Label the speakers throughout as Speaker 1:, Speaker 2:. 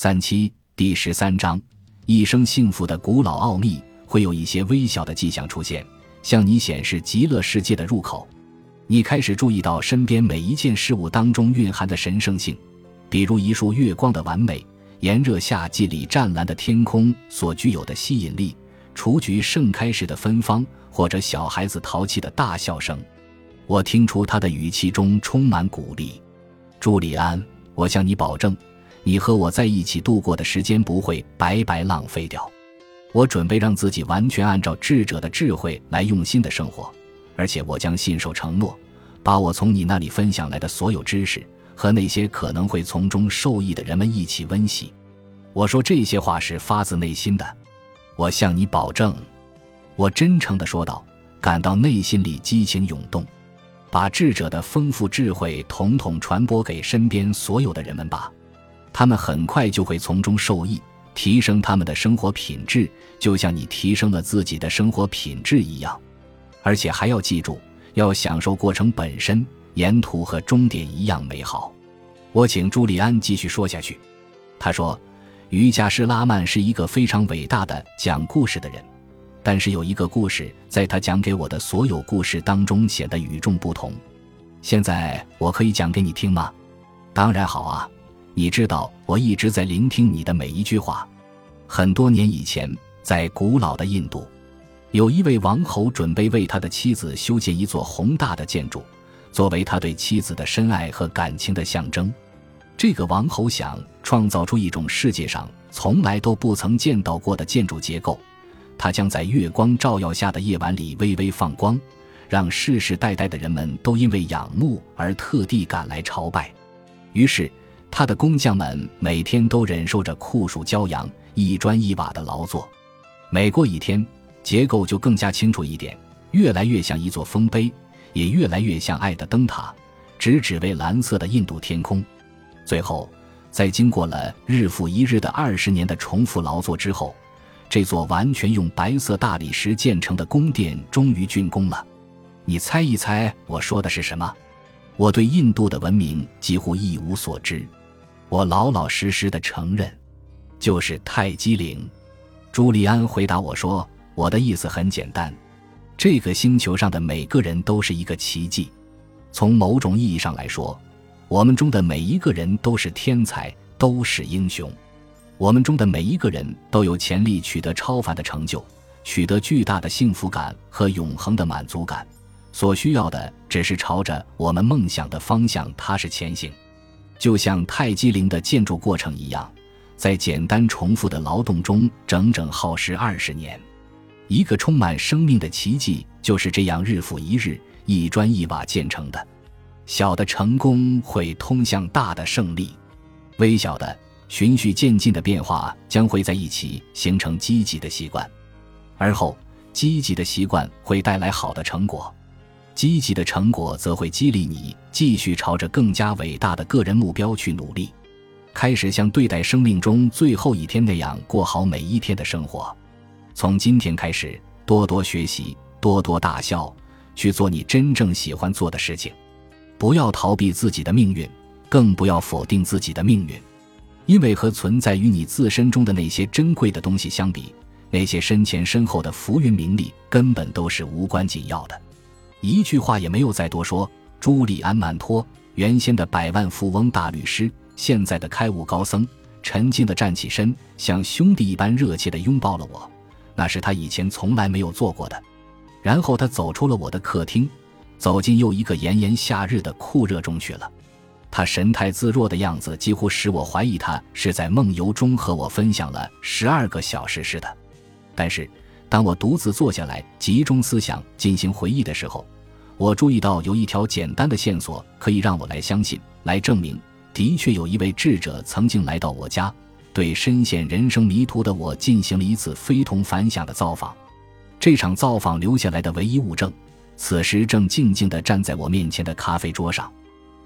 Speaker 1: 三七第十三章，一生幸福的古老奥秘会有一些微小的迹象出现，向你显示极乐世界的入口。你开始注意到身边每一件事物当中蕴含的神圣性，比如一束月光的完美，炎热夏季里湛蓝的天空所具有的吸引力，雏菊盛开时的芬芳，或者小孩子淘气的大笑声。我听出他的语气中充满鼓励，朱利安，我向你保证。你和我在一起度过的时间不会白白浪费掉。我准备让自己完全按照智者的智慧来用心的生活，而且我将信守承诺，把我从你那里分享来的所有知识和那些可能会从中受益的人们一起温习。我说这些话是发自内心的，我向你保证。我真诚地说道，感到内心里激情涌动。把智者的丰富智慧统统传播给身边所有的人们吧。他们很快就会从中受益，提升他们的生活品质，就像你提升了自己的生活品质一样。而且还要记住，要享受过程本身，沿途和终点一样美好。我请朱利安继续说下去。他说：“瑜伽师拉曼是一个非常伟大的讲故事的人，但是有一个故事在他讲给我的所有故事当中显得与众不同。现在我可以讲给你听吗？当然好啊。”你知道，我一直在聆听你的每一句话。很多年以前，在古老的印度，有一位王侯准备为他的妻子修建一座宏大的建筑，作为他对妻子的深爱和感情的象征。这个王侯想创造出一种世界上从来都不曾见到过的建筑结构，它将在月光照耀下的夜晚里微微放光，让世世代代的人们都因为仰慕而特地赶来朝拜。于是。他的工匠们每天都忍受着酷暑骄阳、一砖一瓦的劳作，每过一天，结构就更加清楚一点，越来越像一座丰碑，也越来越像爱的灯塔，直指为蓝色的印度天空。最后，在经过了日复一日的二十年的重复劳作之后，这座完全用白色大理石建成的宫殿终于竣工了。你猜一猜，我说的是什么？我对印度的文明几乎一无所知。我老老实实的承认，就是泰姬陵。朱利安回答我说：“我的意思很简单，这个星球上的每个人都是一个奇迹。从某种意义上来说，我们中的每一个人都是天才，都是英雄。我们中的每一个人都有潜力取得超凡的成就，取得巨大的幸福感和永恒的满足感。所需要的只是朝着我们梦想的方向踏实前行。”就像泰姬陵的建筑过程一样，在简单重复的劳动中整整耗时二十年。一个充满生命的奇迹就是这样日复一日、一砖一瓦建成的。小的成功会通向大的胜利，微小的循序渐进的变化将会在一起形成积极的习惯，而后积极的习惯会带来好的成果。积极的成果则会激励你继续朝着更加伟大的个人目标去努力，开始像对待生命中最后一天那样过好每一天的生活。从今天开始，多多学习，多多大笑，去做你真正喜欢做的事情。不要逃避自己的命运，更不要否定自己的命运，因为和存在于你自身中的那些珍贵的东西相比，那些身前身后的浮云名利根本都是无关紧要的。一句话也没有再多说。朱利安·曼托，原先的百万富翁大律师，现在的开悟高僧，沉静地站起身，像兄弟一般热切地拥抱了我，那是他以前从来没有做过的。然后他走出了我的客厅，走进又一个炎炎夏日的酷热中去了。他神态自若的样子，几乎使我怀疑他是在梦游中和我分享了十二个小时似的。但是。当我独自坐下来，集中思想进行回忆的时候，我注意到有一条简单的线索可以让我来相信、来证明，的确有一位智者曾经来到我家，对深陷人生迷途的我进行了一次非同凡响的造访。这场造访留下来的唯一物证，此时正静静地站在我面前的咖啡桌上，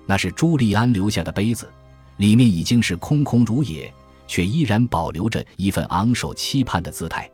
Speaker 1: 那是朱利安留下的杯子，里面已经是空空如也，却依然保留着一份昂首期盼的姿态。